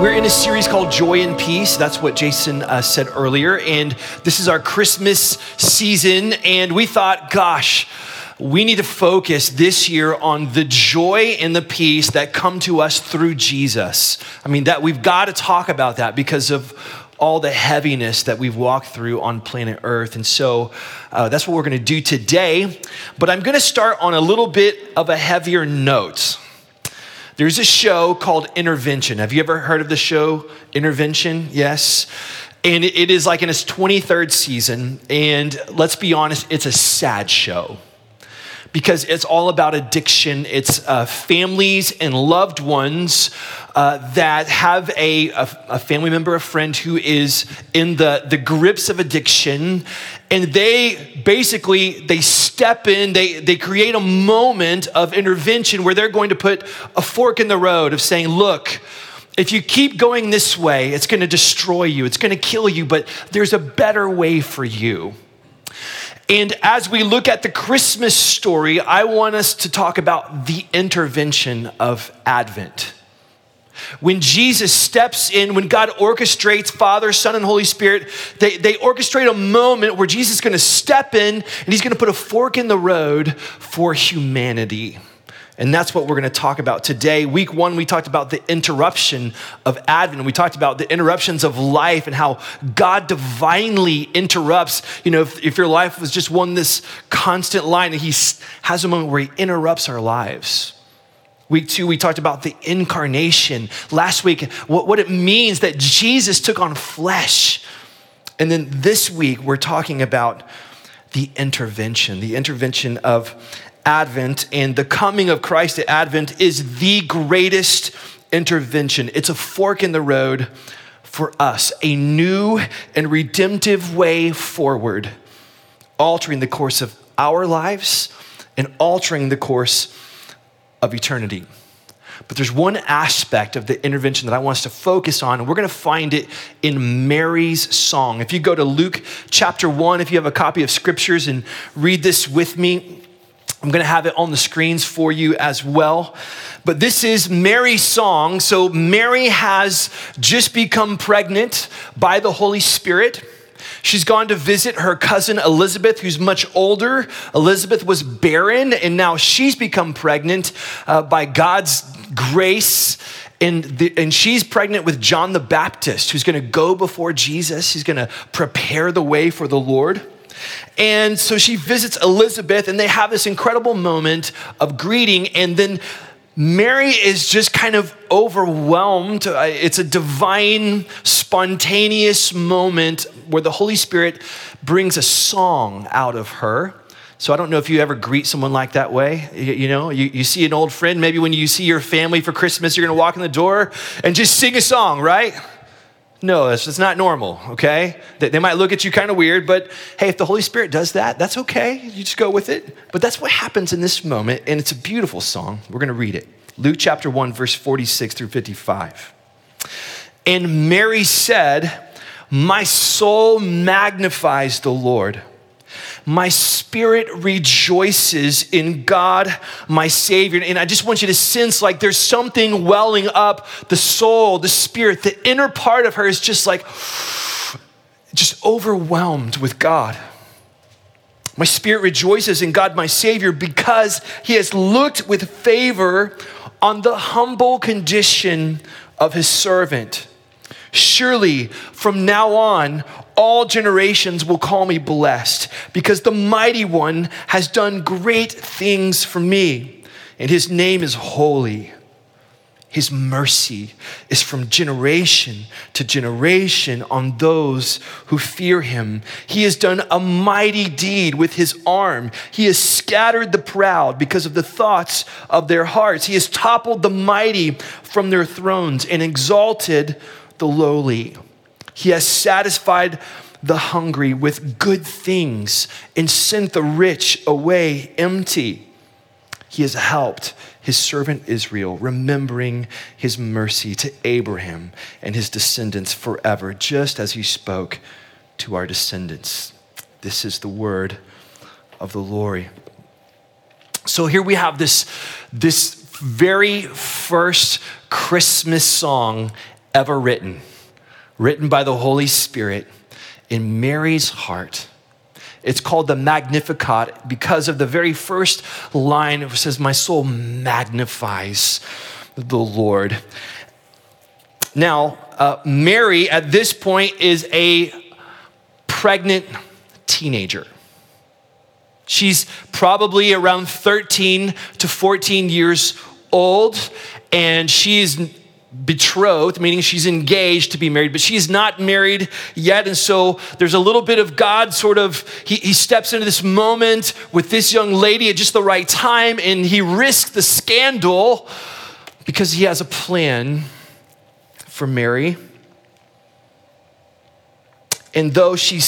We're in a series called Joy and Peace. That's what Jason uh, said earlier. And this is our Christmas season. And we thought, gosh, we need to focus this year on the joy and the peace that come to us through Jesus. I mean, that we've got to talk about that because of all the heaviness that we've walked through on planet Earth. And so uh, that's what we're going to do today. But I'm going to start on a little bit of a heavier note. There's a show called Intervention. Have you ever heard of the show Intervention? Yes. And it is like in its 23rd season. And let's be honest, it's a sad show because it's all about addiction. It's uh, families and loved ones uh, that have a, a, a, family member, a friend who is in the, the grips of addiction. And they basically, they step in, they, they create a moment of intervention where they're going to put a fork in the road of saying, look, if you keep going this way, it's going to destroy you, it's going to kill you, but there's a better way for you. And as we look at the Christmas story, I want us to talk about the intervention of Advent. When Jesus steps in, when God orchestrates Father, Son, and Holy Spirit, they, they orchestrate a moment where Jesus is going to step in and he's going to put a fork in the road for humanity. And that's what we're going to talk about today. Week one, we talked about the interruption of Advent. We talked about the interruptions of life and how God divinely interrupts. You know, if, if your life was just one this constant line, and He has a moment where He interrupts our lives. Week two, we talked about the incarnation. Last week, what, what it means that Jesus took on flesh. And then this week, we're talking about the intervention, the intervention of Advent and the coming of Christ at Advent is the greatest intervention. It's a fork in the road for us, a new and redemptive way forward, altering the course of our lives and altering the course of eternity. But there's one aspect of the intervention that I want us to focus on, and we're going to find it in Mary's song. If you go to Luke chapter 1, if you have a copy of scriptures and read this with me, I'm going to have it on the screens for you as well. But this is Mary's song. So, Mary has just become pregnant by the Holy Spirit. She's gone to visit her cousin Elizabeth, who's much older. Elizabeth was barren, and now she's become pregnant uh, by God's grace. And, the, and she's pregnant with John the Baptist, who's going to go before Jesus. He's going to prepare the way for the Lord. And so she visits Elizabeth, and they have this incredible moment of greeting. And then Mary is just kind of overwhelmed. Uh, it's a divine, spontaneous moment where the Holy Spirit brings a song out of her. So I don't know if you ever greet someone like that way. You, you, know, you, you see an old friend, maybe when you see your family for Christmas, you're gonna walk in the door and just sing a song, right? No, it's, it's not normal, okay? They, might look at you kind of weird, but hey, if the Holy Spirit does that, that's okay. You just go with it. But that's what happens in this moment, and it's a beautiful song. We're going to read it. Luke chapter 1, verse 46 through 55. And Mary said, My soul magnifies the Lord my spirit rejoices in God, my Savior. And I just want you to sense like there's something welling up the soul, the spirit, the inner part of her is just like, just overwhelmed with God. My spirit rejoices in God, my Savior, because He has looked with favor on the humble condition of His servant. Surely from now on, all generations will call me blessed because the mighty one has done great things for me, and his name is holy. His mercy is from generation to generation on those who fear him. He has done a mighty deed with his arm. He has scattered the proud because of the thoughts of their hearts. He has toppled the mighty from their thrones and exalted the lowly. He has satisfied the hungry with good things and sent the rich away empty. He has helped his servant Israel, remembering his mercy to Abraham and his descendants forever, just as he spoke to our descendants. This is the word of the Lord. So here we have this, this very first Christmas song ever written, written by the Holy Spirit in Mary's heart it's called the Magnificat because of the very first line. It says, My soul magnifies the Lord. Now, uh, Mary at this point is a pregnant teenager. She's probably around 13 to 14 years old, and she's betrothed, meaning she's engaged to be married, but she's not married yet. And so there's a little bit of God sort of, he, he steps into this moment with this young lady at just the right time, and he risks the scandal because he has a plan for Mary. And though she's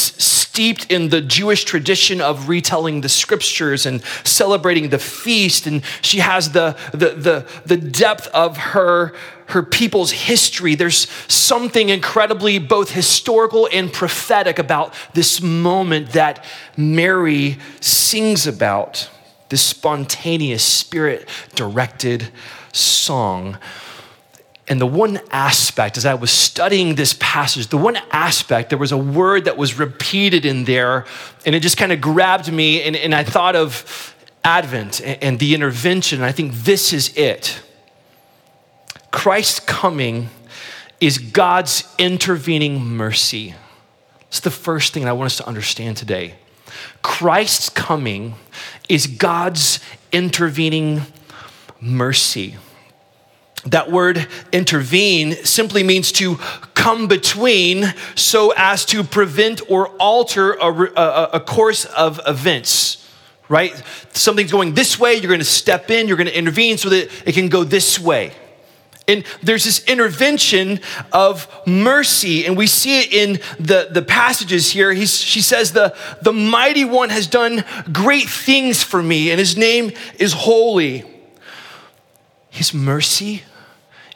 steeped in the Jewish tradition of retelling the scriptures and celebrating the feast, and she has the, the, the, the depth of her, her people's history. There's something incredibly both historical and prophetic about this moment that Mary sings about, this spontaneous, spirit directed song. And the one aspect, as I was studying this passage, the one aspect, there was a word that was repeated in there, and it just kind of grabbed me, and, and I thought of Advent and, and the intervention, and I think this is it. Christ's coming is God's intervening mercy. It's the first thing I want us to understand today. Christ's coming is God's intervening mercy. That word intervene simply means to come between so as to prevent or alter a, a, a, course of events, right? Something's going this way, you're gonna step in, you're gonna intervene so that it can go this way. And there's this intervention of mercy, and we see it in the, the passages here. He's, she says, the, the mighty one has done great things for me, and his name is holy. His mercy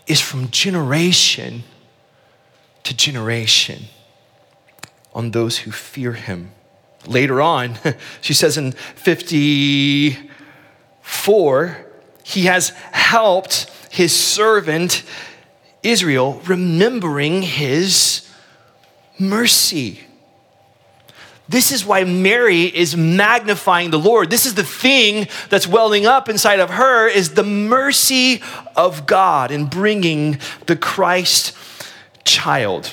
is from generation to generation on those who fear him. Later on, she says in 54, he has helped his servant Israel, remembering his mercy. This is why Mary is magnifying the Lord. This is the thing that's welling up inside of her is the mercy of God in bringing the Christ child.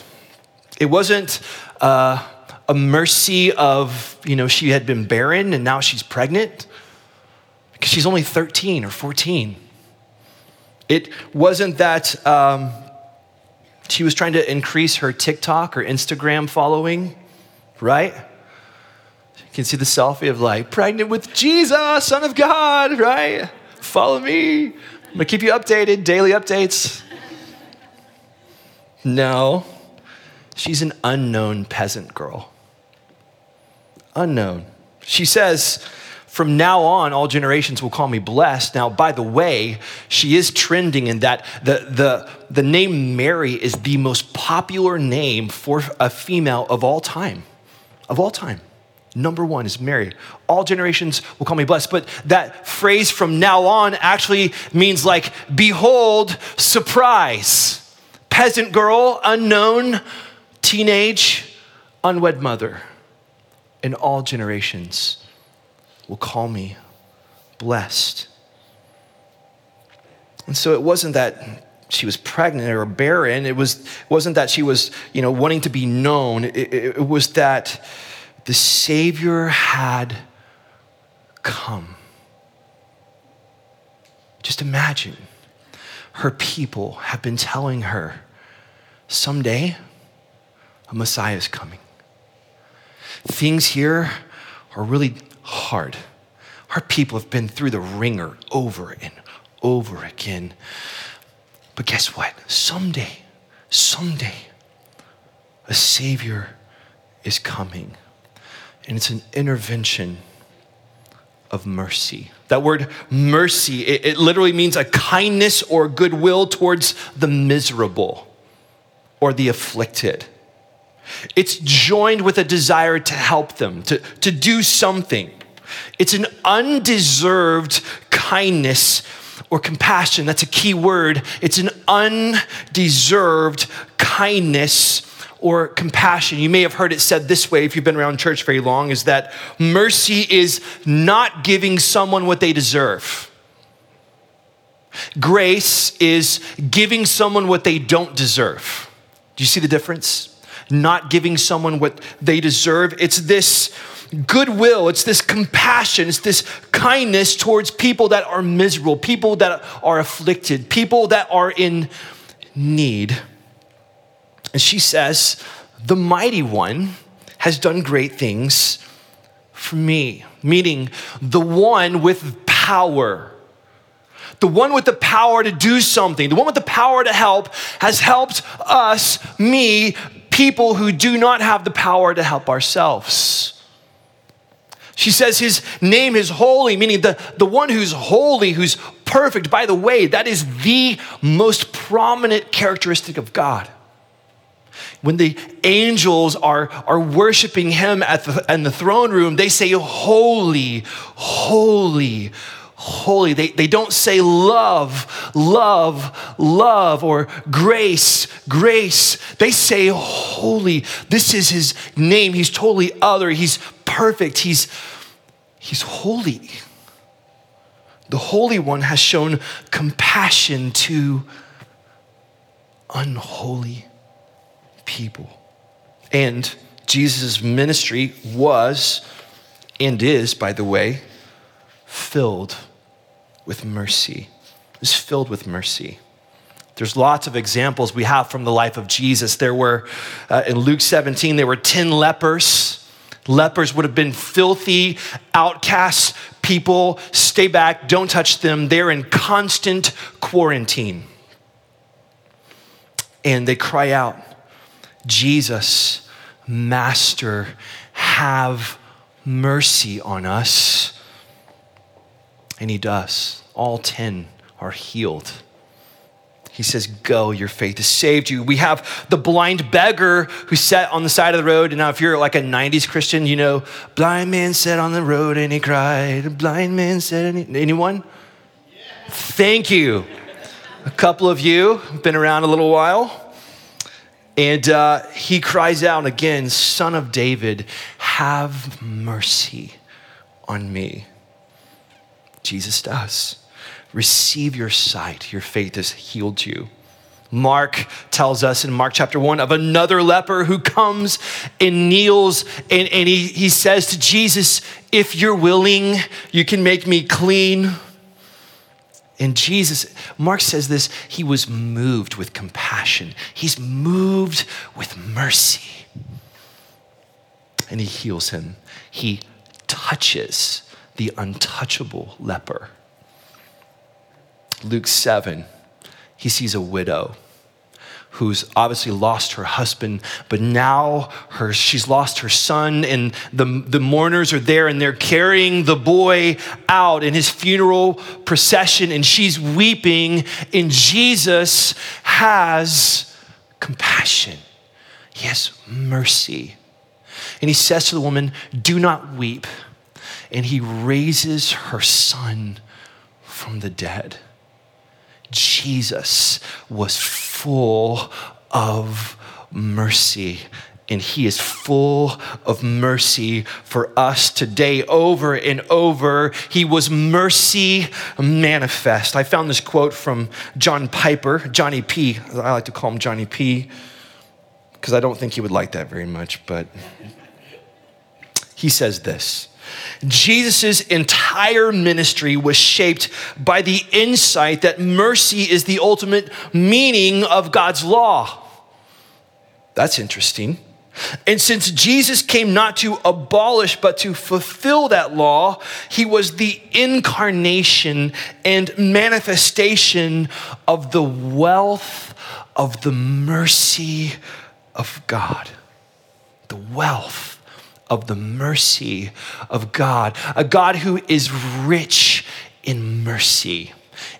It wasn't uh, a mercy of, you know, she had been barren and now she's pregnant because she's only 13 or 14. It wasn't that um, she was trying to increase her TikTok or Instagram following, right? Can see the selfie of like, pregnant with Jesus, Son of God, right? Follow me. I'm gonna keep you updated, daily updates. No, she's an unknown peasant girl. Unknown. She says, from now on, all generations will call me blessed. Now, by the way, she is trending in that the, the, the name Mary is the most popular name for a female of all time. Of all time. Number one is Mary. All generations will call me blessed. But that phrase from now on actually means like, behold, surprise. Peasant girl, unknown, teenage, unwed mother. And all generations will call me blessed. And so it wasn't that she was pregnant or barren. It, was, wasn't that she was, you know, wanting to be known. It, it, it was that the Savior had come. Just imagine her people have been telling her someday a Messiah is coming. Things here are really hard. Our people have been through the ringer over and over again. But guess what? Someday, someday, a Savior is coming. And it's an intervention of mercy. That word mercy, it, it, literally means a kindness or goodwill towards the miserable or the afflicted. It's joined with a desire to help them, to, to do something. It's an undeserved kindness or compassion. That's a key word. It's an undeserved kindness or compassion. You may have heard it said this way if you've been around church very long is that mercy is not giving someone what they deserve. Grace is giving someone what they don't deserve. Do you see the difference? Not giving someone what they deserve. It's this goodwill, it's this compassion, it's this kindness towards people that are miserable, people that are afflicted, people that are in need. And she says, The mighty one has done great things for me, meaning the one with power. The one with the power to do something, the one with the power to help, has helped us, me, people who do not have the power to help ourselves. She says his name is holy, meaning the, the one who's holy, who's perfect. By the way, that is the most prominent characteristic of God when the angels are, are worshiping him at the, in the throne room, they say, Holy, holy, holy. They, they don't say love, love, love, or grace, grace. They say holy. This is his name. He's totally other. He's perfect. He's, he's holy. The Holy One has shown compassion to unholy people. And Jesus' ministry was and is, by the way, filled with mercy. Was filled with mercy. There's lots of examples we have from the life of Jesus. There were, uh, in Luke 17, there were 10 lepers. Lepers would have been filthy, outcasts people. Stay back, don't touch them. They're in constant quarantine. And they cry out, Jesus, Master, have mercy on us. And he does. All 10 are healed. He says, Go, your faith has saved you. We have the blind beggar who sat on the side of the road. And now, if you're like a 90s Christian, you know, blind man sat on the road and he cried. Blind man said, any, anyone? Thank you. A couple of you been around a little while. And uh, he cries out again, Son of David, have mercy on me. Jesus does. Receive your sight, your faith has healed you. Mark tells us in Mark chapter 1 of another leper who comes and kneels and, and he, he says to Jesus, If you're willing, you can make me clean. And Jesus, Mark says this, he was moved with compassion. He's moved with mercy. And he heals him. He touches the untouchable leper. Luke 7, he sees a widow who's obviously lost her husband, but now her, she's lost her son, and the, the mourners are there and they're carrying the boy out in his funeral procession, and she's weeping, and Jesus has compassion. He has mercy. And he says to the woman, Do not weep. And he raises her son from the dead. Jesus was full of mercy. And he is full of mercy for us today, over and over. He was mercy manifest. I found this quote from John Piper, Johnny P. I like to call him Johnny P because I don't think he would like that very much, but he says this Jesus' entire ministry was shaped by the insight that mercy is the ultimate meaning of God's law. That's interesting. And since Jesus came not to abolish, but to fulfill that law, he was the incarnation and manifestation of the wealth of the mercy of God. The wealth of the mercy of God. A God who is rich in mercy.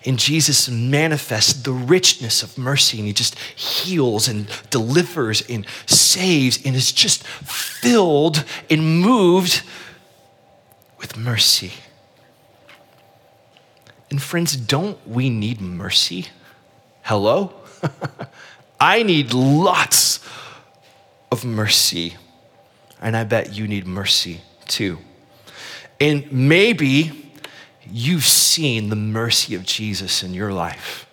And Jesus manifests the richness of mercy, and he just heals and delivers and saves and is just filled and moved with mercy. And friends, don't we need mercy? Hello? I need lots of mercy. And I bet you need mercy too. And maybe you've seen the mercy of Jesus in your life.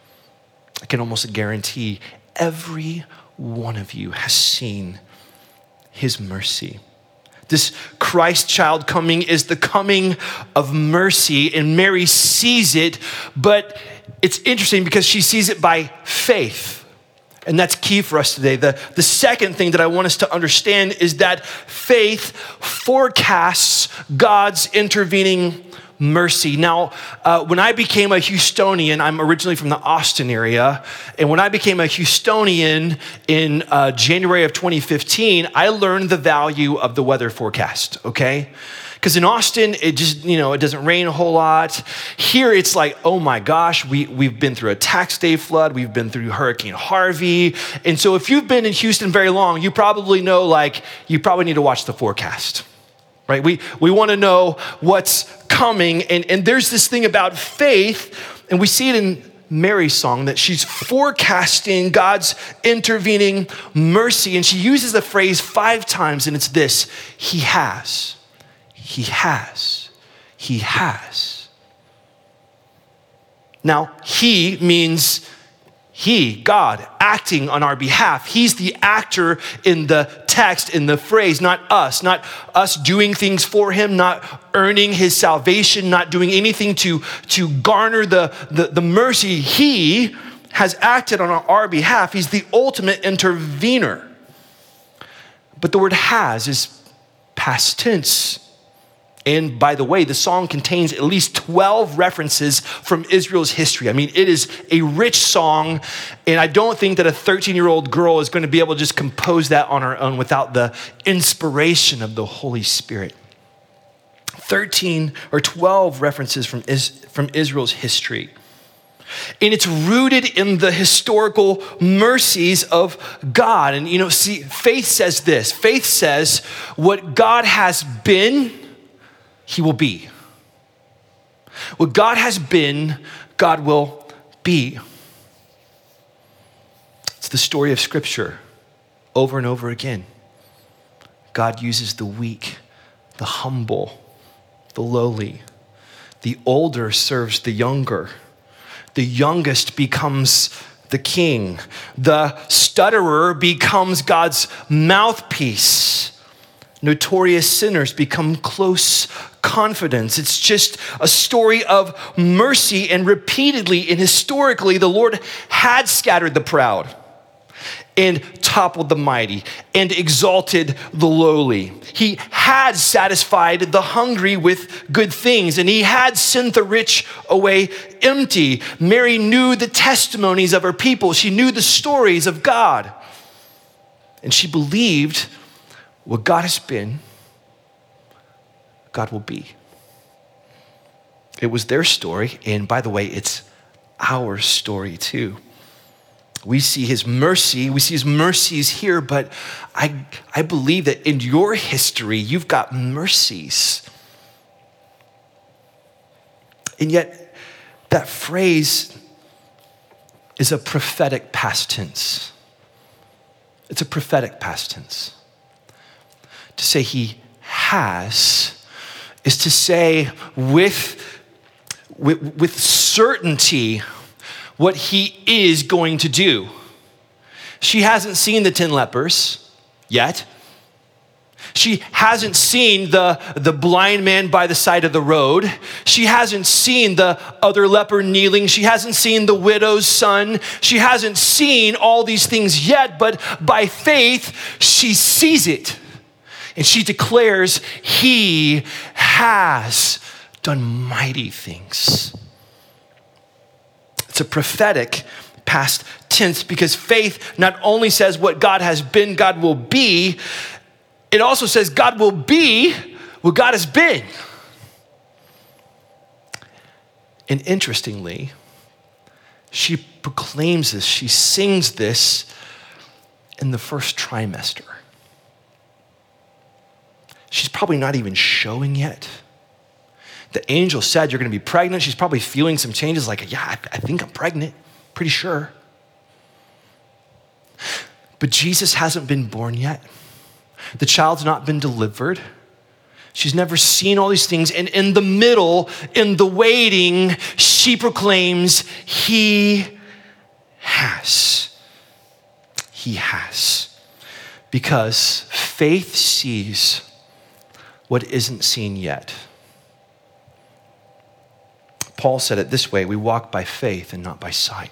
I can almost guarantee every one of you has seen his mercy. This Christ child coming is the coming of mercy, and Mary sees it, but it's interesting because she sees it by faith. And that's key for us today. The, the second thing that I want us to understand is that faith forecasts God's intervening mercy. Now, uh, when I became a Houstonian, I'm originally from the Austin area, and when I became a Houstonian in uh, January of 2015, I learned the value of the weather forecast, okay? Because in Austin, it just, you know, it doesn't rain a whole lot. Here, it's like, oh my gosh, we, we've been through a tax day flood, we've been through Hurricane Harvey. And so, if you've been in Houston very long, you probably know, like, you probably need to watch the forecast right? We, we want to know what's coming. And, and there's this thing about faith, and we see it in Mary's song that she's forecasting God's intervening mercy. And she uses the phrase five times, and it's this He has, He has, He has. Now, He means he, God, acting on our behalf. He's the actor in the text, in the phrase, not us, not us doing things for Him, not earning His salvation, not doing anything to, to garner the, the, the mercy. He has acted on our behalf. He's the ultimate intervener. But the word has is past tense. And by the way, the song contains at least 12 references from Israel's history. I mean, it is a rich song, and I don't think that a 13 year old girl is going to be able to just compose that on her own without the inspiration of the Holy Spirit. 13 or 12 references from, from Israel's history. And it's rooted in the historical mercies of God. And you know, see, faith says this faith says what God has been he will be. What God has been, God will be. It's the story of Scripture over and over again. God uses the weak, the humble, the lowly. The older serves the younger. The youngest becomes the king. The stutterer becomes God's mouthpiece notorious sinners become close confidants. It's just a story of mercy, and repeatedly and historically, the Lord had scattered the proud and toppled the mighty and exalted the lowly. He had satisfied the hungry with good things and he had sent the rich away empty. Mary knew the testimonies of her people, she knew the stories of God, and she believed what God has been, God will be. It was their story, and by the way, it's our story too. We see his mercy, we see his mercies here, but I, I believe that in your history, you've got mercies. And yet, that phrase is a prophetic past tense. It's a prophetic past tense to say he has is to say with, with, with certainty what he is going to do. She hasn't seen the 10 lepers yet. She hasn't seen the, the blind man by the side of the road. She hasn't seen the other leper kneeling. She hasn't seen the widow's son. She hasn't seen all these things yet, but by faith, she sees it. And she declares, He has done mighty things. It's a prophetic past tense because faith not only says what God has been, God will be, it also says God will be what God has been. And interestingly, she proclaims this, she sings this in the first trimester. She's probably not even showing yet. The angel said, You're going to be pregnant. She's probably feeling some changes, like, Yeah, I, think I'm pregnant, pretty sure. But Jesus hasn't been born yet. The child's not been delivered. She's never seen all these things. And in the middle, in the waiting, she proclaims, He has. He has. Because faith sees what isn't seen yet. Paul said it this way we walk by faith and not by sight.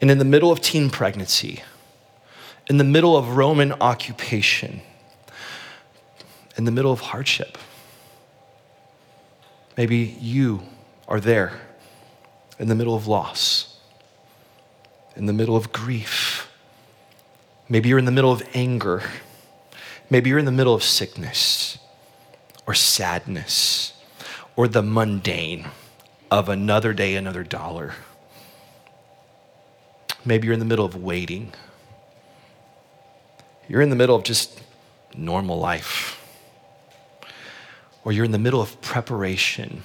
And in the middle of teen pregnancy, in the middle of Roman occupation, in the middle of hardship, maybe you are there in the middle of loss, in the middle of grief. Maybe you're in the middle of anger. Maybe you're in the middle of sickness or sadness or the mundane of another day, another dollar. Maybe you're in the middle of waiting. You're in the middle of just normal life. Or you're in the middle of preparation.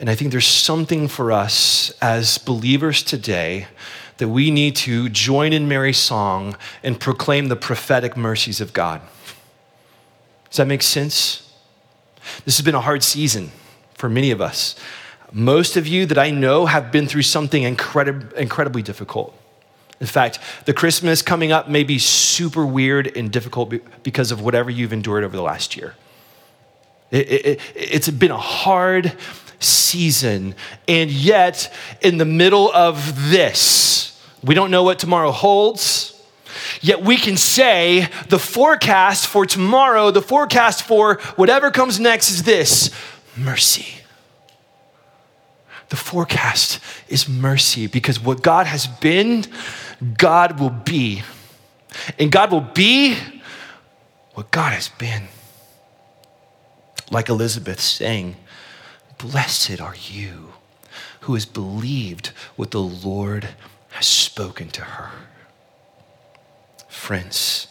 And I think there's something for us as believers today that we need to join in Mary's song and proclaim the prophetic mercies of God. Does that make sense? This has been a hard season for many of us. Most of you that I know have been through something incredib- incredibly difficult. In fact, the Christmas coming up may be super weird and difficult because of whatever you've endured over the last year. It, it, it's been a hard season, and yet, in the middle of this, we don't know what tomorrow holds. Yet we can say the forecast for tomorrow, the forecast for whatever comes next is this mercy. The forecast is mercy because what God has been, God will be. And God will be what God has been. Like Elizabeth saying, Blessed are you who has believed what the Lord has spoken to her. Friends,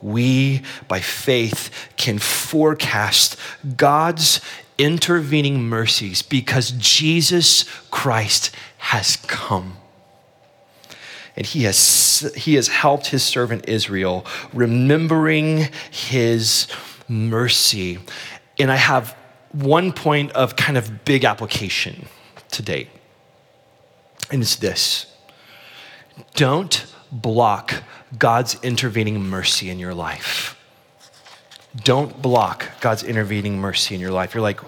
we, by faith, can forecast God's intervening mercies because Jesus Christ has come. And he has, he has helped his servant Israel, remembering his mercy. And I have one point of kind of big application today, and it's this don't block God's intervening mercy in your life. Don't block God's intervening mercy in your life. You're like,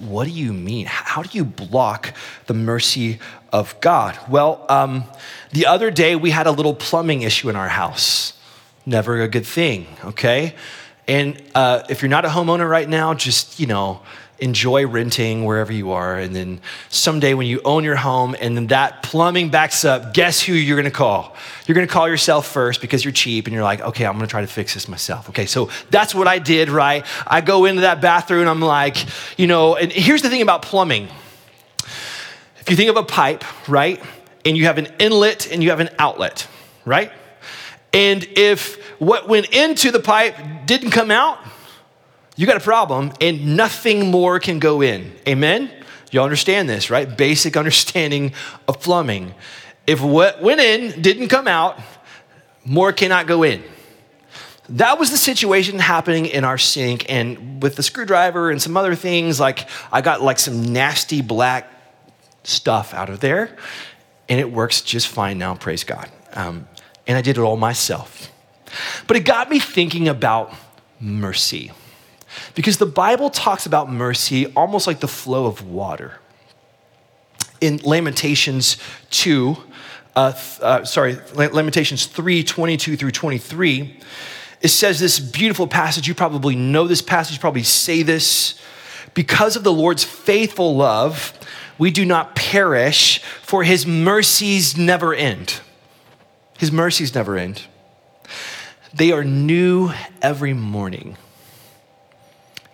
what do you mean? How do you block the mercy of God? Well, um, the other day we had a little plumbing issue in our house. Never a good thing, okay? And uh, if you're not a homeowner right now, just, you know, enjoy renting wherever you are. And then someday when you own your home and then that plumbing backs up, guess who you're gonna call? You're gonna call yourself first because you're cheap and you're like, okay, I'm gonna try to fix this myself. Okay, so that's what I did, right? I go into that bathroom and I'm like, you know, and here's the thing about plumbing. If you think of a pipe, right? And you have an inlet and you have an outlet, right? And if what went into the pipe didn't come out, you got a problem and nothing more can go in. Amen? You understand this, right? Basic understanding of plumbing. If what went in didn't come out, more cannot go in. That was the situation happening in our sink. And with the screwdriver and some other things, like I got like some nasty black stuff out of there. And it works just fine now, praise God. Um, and I did it all myself. But it got me thinking about mercy. Because the Bible talks about mercy almost like the flow of water. In Lamentations 2, uh, uh, sorry, Lamentations 3 22 through 23, it says this beautiful passage. You probably know this passage, probably say this. Because of the Lord's faithful love, we do not perish, for his mercies never end. His mercies never end. They are new every morning.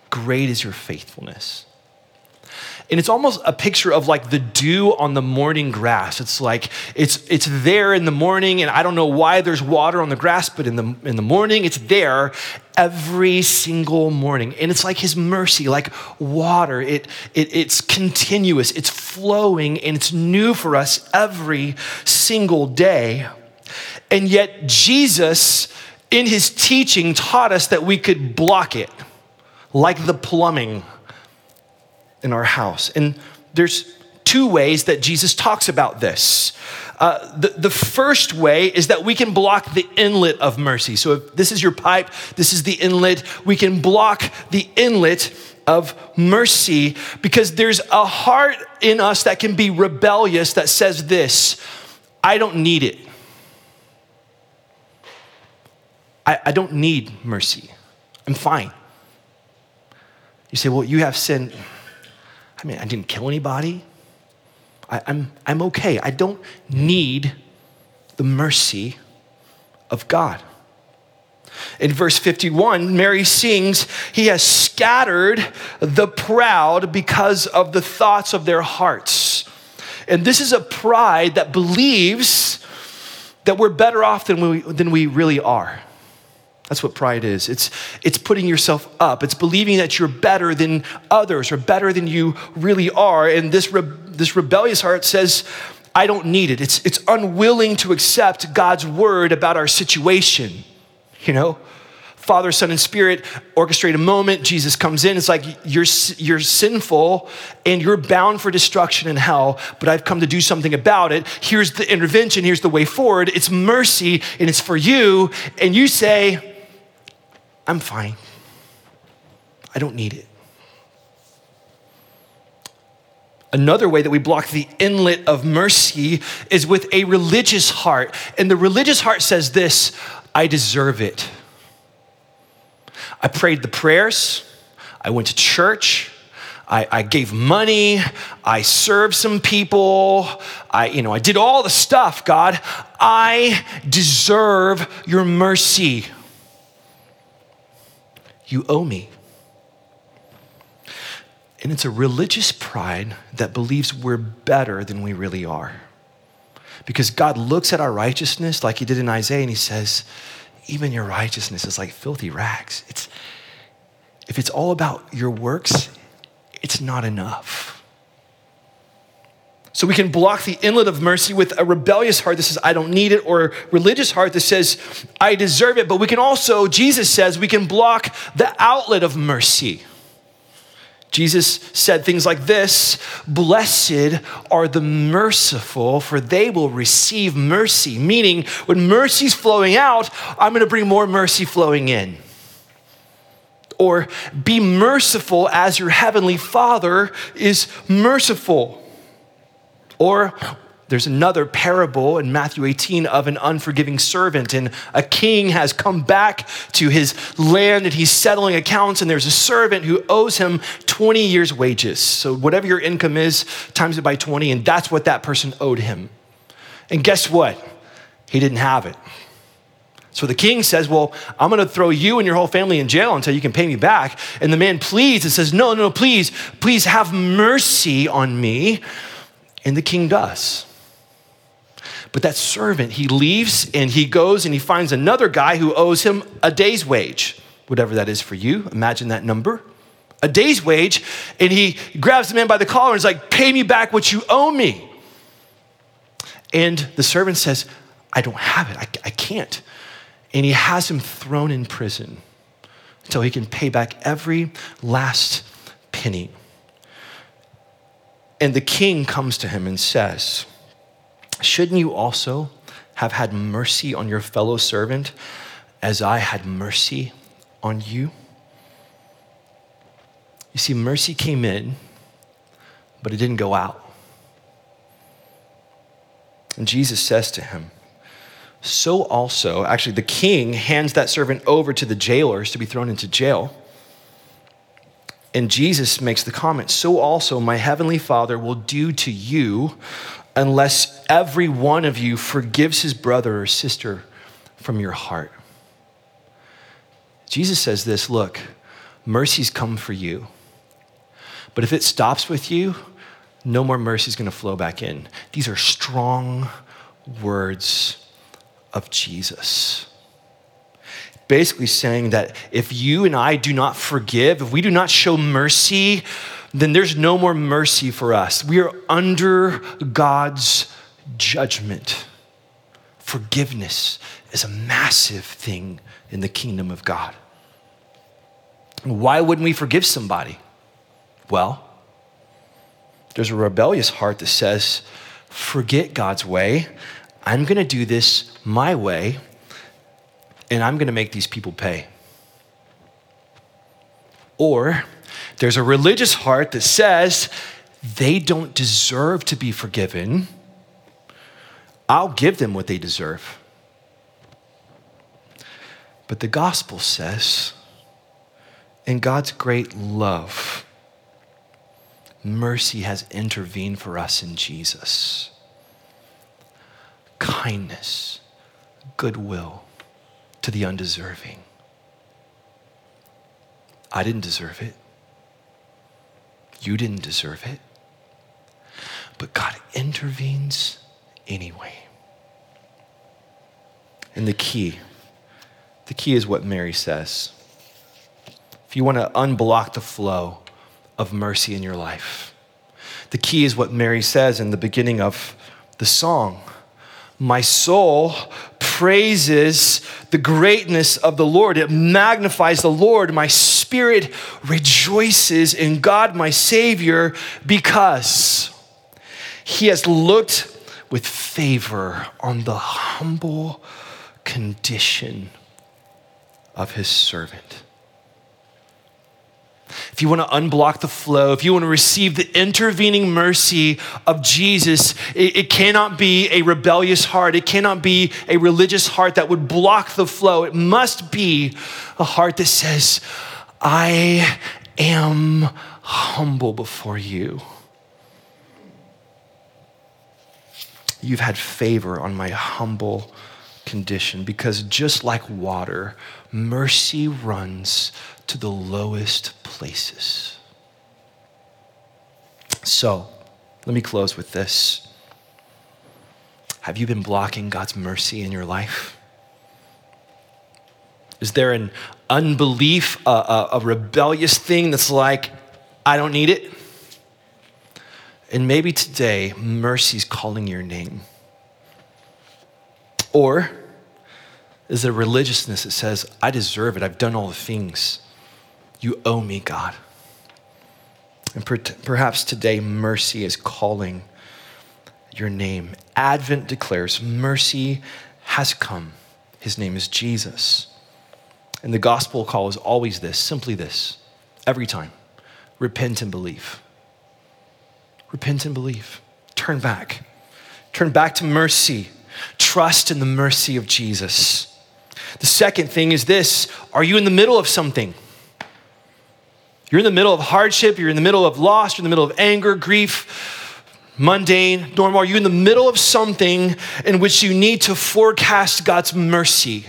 Great is your faithfulness. And it's almost a picture of like the dew on the morning grass. It's like it's it's there in the morning, and I don't know why there's water on the grass, but in the in the morning it's there every single morning. And it's like his mercy, like water. It, it it's continuous, it's flowing, and it's new for us every single day. And yet Jesus in his teaching taught us that we could block it like the plumbing in our house. And there's two ways that Jesus talks about this. Uh, the, the first way is that we can block the inlet of mercy. So if this is your pipe, this is the inlet, we can block the inlet of mercy because there's a heart in us that can be rebellious that says this I don't need it. I, I don't need mercy. I'm fine. You say, well, you have sin. I mean, I didn't kill anybody. I, I'm, I'm okay. I don't need the mercy of God. In verse 51, Mary sings, He has scattered the proud because of the thoughts of their hearts. And this is a pride that believes that we're better off than we, than we really are. That's what pride is. It's, it's putting yourself up. It's believing that you're better than others or better than you really are. And this, re- this rebellious heart says, I don't need it. It's, it's unwilling to accept God's word about our situation. You know, Father, Son, and Spirit orchestrate a moment. Jesus comes in. It's like you're, you're sinful and you're bound for destruction in hell, but I've come to do something about it. Here's the intervention. Here's the way forward. It's mercy and it's for you. And you say, I'm fine. I don't need it. Another way that we block the inlet of mercy is with a religious heart. And the religious heart says this I deserve it. I prayed the prayers, I went to church. I, I, gave money, I served some people, I, you know, I did all the stuff, God. I deserve your mercy. You owe me. And it's a religious pride that believes we're better than we really are. Because God looks at our righteousness like he did in Isaiah and he says, even your righteousness is like filthy rags. It's, if it's all about your works, it's not enough. So we can block the inlet of mercy with a rebellious heart that says, I don't need it, or religious heart that says, I deserve it. But we can also, Jesus says, we can block the outlet of mercy. Jesus said things like this Blessed are the merciful, for they will receive mercy. Meaning, when mercy's flowing out, I'm gonna bring more mercy flowing in. Or be merciful as your heavenly Father is merciful. Or there's another parable in Matthew 18 of an unforgiving servant, and a king has come back to his land and he's settling accounts, and there's a servant who owes him 20 years' wages. So, whatever your income is, times it by 20, and that's what that person owed him. And guess what? He didn't have it. So the king says, Well, I'm going to throw you and your whole family in jail until you can pay me back. And the man pleads and says, No, no, please, please have mercy on me. And the king does. But that servant, he leaves and he goes and he finds another guy who owes him a day's wage, whatever that is for you. Imagine that number. A day's wage. And he grabs the man by the collar and is like, Pay me back what you owe me. And the servant says, I don't have it. I, I can't. And he has him thrown in prison until he can pay back every last penny. And the king comes to him and says, Shouldn't you also have had mercy on your fellow servant as I had mercy on you? You see, mercy came in, but it didn't go out. And Jesus says to him, So also, actually, the king hands that servant over to the jailers to be thrown into jail. And Jesus makes the comment, So also my heavenly Father will do to you unless every one of you forgives his brother or sister from your heart. Jesus says this look, mercy's come for you. But if it stops with you, no more mercy is going to flow back in. These are strong words of Jesus. Basically, saying that if you and I do not forgive, if we do not show mercy, then there's no more mercy for us. We are under God's judgment. Forgiveness is a massive thing in the kingdom of God. Why wouldn't we forgive somebody? Well, there's a rebellious heart that says, forget God's way. I'm going to do this my way, and I'm going to make these people pay. Or there's a religious heart that says they don't deserve to be forgiven. I'll give them what they deserve. But the gospel says, in God's great love, mercy has intervened for us in Jesus. Kindness, goodwill to the undeserving. I didn't deserve it. You didn't deserve it. But God intervenes anyway. And the key, the key is what Mary says. If you want to unblock the flow, of mercy in your life. The key is what Mary says in the beginning of the song. My soul praises the greatness of the Lord. It magnifies the Lord. My spirit rejoices in God, my Savior, because he has looked with favor on the humble condition of his servant you want to unblock the flow, if you want to receive the intervening mercy of Jesus, it, it, cannot be a rebellious heart. It cannot be a religious heart that would block the flow. It must be a heart that says, I am humble before you. You've had favor on my humble condition because just like water, mercy runs to the lowest places. So, let me close with this. Have you been blocking God's mercy in your life? Is there an unbelief, a, a, a rebellious thing that's like, I don't need it? And maybe today, mercy's calling your name. Or is there religiousness that says, I deserve it, I've done all the things. You owe me, God. And per- perhaps today, mercy is calling your name. Advent declares mercy has come. His name is Jesus. And the gospel call is always this simply this, every time repent and believe. Repent and believe. Turn back. Turn back to mercy. Trust in the mercy of Jesus. The second thing is this Are you in the middle of something? You're in the middle of hardship, you're in the middle of loss, you're in the middle of anger, grief, mundane, normal. Are you in the middle of something in which you need to forecast God's mercy?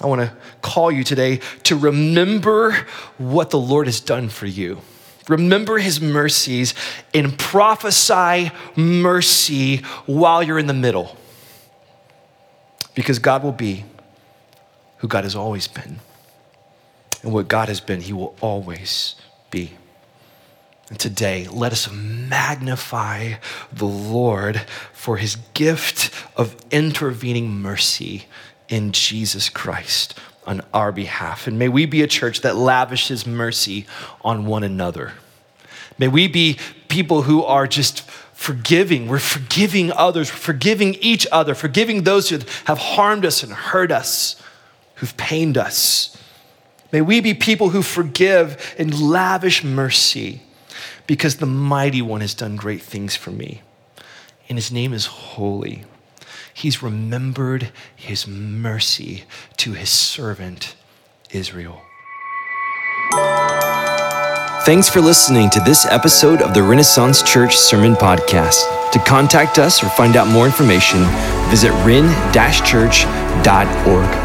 I want to call you today to remember what the Lord has done for you. Remember his mercies and prophesy mercy while you're in the middle. Because God will be who God has always been. And what God has been, He will always be. And today, let us magnify the Lord for His gift of intervening mercy in Jesus Christ on our behalf. And may we be a church that lavishes mercy on one another. May we be people who are just forgiving. We're forgiving others, we're forgiving each other, forgiving those who have harmed us and hurt us, who've pained us. May we be people who forgive and lavish mercy because the mighty one has done great things for me. And his name is holy. He's remembered his mercy to his servant Israel. Thanks for listening to this episode of the Renaissance Church Sermon Podcast. To contact us or find out more information, visit ren-church.org.